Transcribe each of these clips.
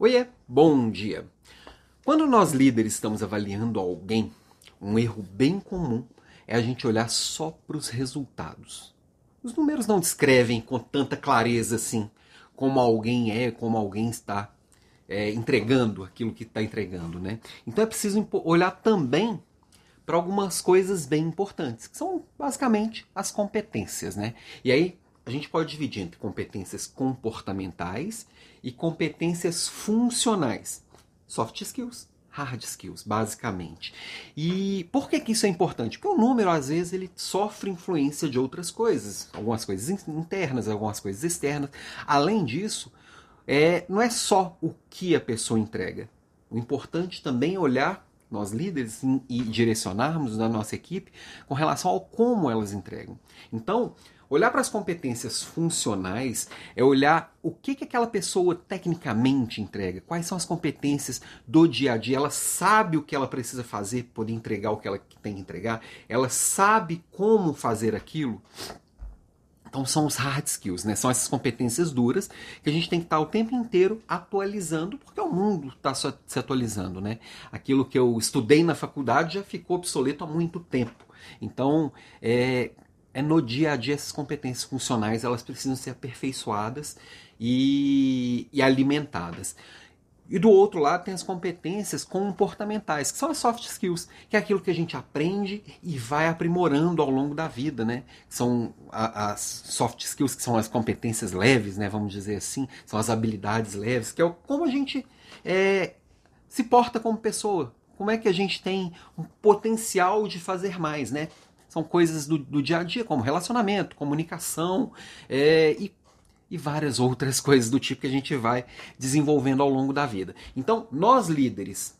Oiê, bom dia! Quando nós líderes estamos avaliando alguém, um erro bem comum é a gente olhar só para os resultados. Os números não descrevem com tanta clareza assim como alguém é, como alguém está é, entregando aquilo que está entregando, né? Então é preciso olhar também para algumas coisas bem importantes, que são basicamente as competências, né? E aí a gente pode dividir entre competências comportamentais e competências funcionais. Soft skills, hard skills, basicamente. E por que, que isso é importante? Porque o número, às vezes, ele sofre influência de outras coisas. Algumas coisas internas, algumas coisas externas. Além disso, é, não é só o que a pessoa entrega. O importante também é olhar nós líderes e direcionarmos a nossa equipe com relação ao como elas entregam. Então, Olhar para as competências funcionais é olhar o que, que aquela pessoa tecnicamente entrega, quais são as competências do dia a dia. Ela sabe o que ela precisa fazer para poder entregar o que ela tem que entregar, ela sabe como fazer aquilo. Então são os hard skills, né? São essas competências duras que a gente tem que estar o tempo inteiro atualizando, porque o mundo está se atualizando, né? Aquilo que eu estudei na faculdade já ficou obsoleto há muito tempo. Então, é, é no dia a dia essas competências funcionais elas precisam ser aperfeiçoadas e, e alimentadas. E do outro lado tem as competências comportamentais, que são as soft skills, que é aquilo que a gente aprende e vai aprimorando ao longo da vida, né? São as soft skills, que são as competências leves, né? Vamos dizer assim, são as habilidades leves, que é como a gente é, se porta como pessoa, como é que a gente tem um potencial de fazer mais, né? São coisas do, do dia a dia, como relacionamento, comunicação é, e, e várias outras coisas do tipo que a gente vai desenvolvendo ao longo da vida. Então, nós líderes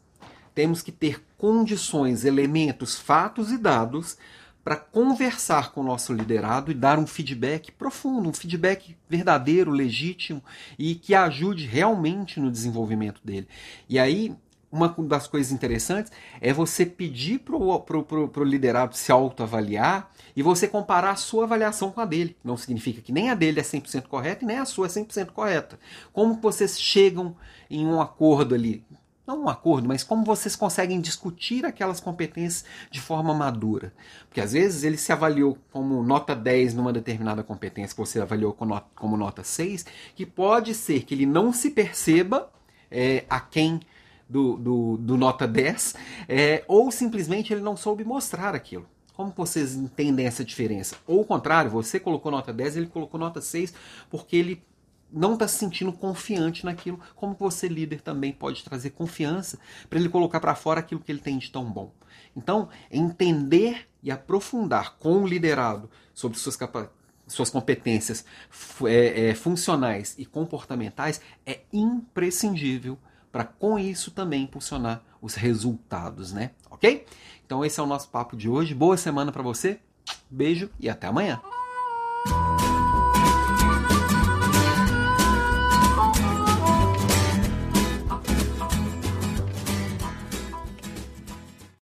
temos que ter condições, elementos, fatos e dados para conversar com o nosso liderado e dar um feedback profundo, um feedback verdadeiro, legítimo e que ajude realmente no desenvolvimento dele. E aí uma das coisas interessantes é você pedir para o liderado se autoavaliar e você comparar a sua avaliação com a dele. Não significa que nem a dele é 100% correta e nem a sua é 100% correta. Como vocês chegam em um acordo ali? Não um acordo, mas como vocês conseguem discutir aquelas competências de forma madura. Porque às vezes ele se avaliou como nota 10 numa determinada competência que você avaliou como nota 6, que pode ser que ele não se perceba é, a quem do, do, do nota 10, é, ou simplesmente ele não soube mostrar aquilo. Como vocês entendem essa diferença? Ou o contrário, você colocou nota 10, ele colocou nota 6, porque ele não está se sentindo confiante naquilo. Como você, líder, também pode trazer confiança para ele colocar para fora aquilo que ele tem de tão bom. Então, entender e aprofundar com o liderado sobre suas suas competências é, é, funcionais e comportamentais é imprescindível para com isso também impulsionar os resultados, né? Ok? Então esse é o nosso papo de hoje. Boa semana para você. Beijo e até amanhã.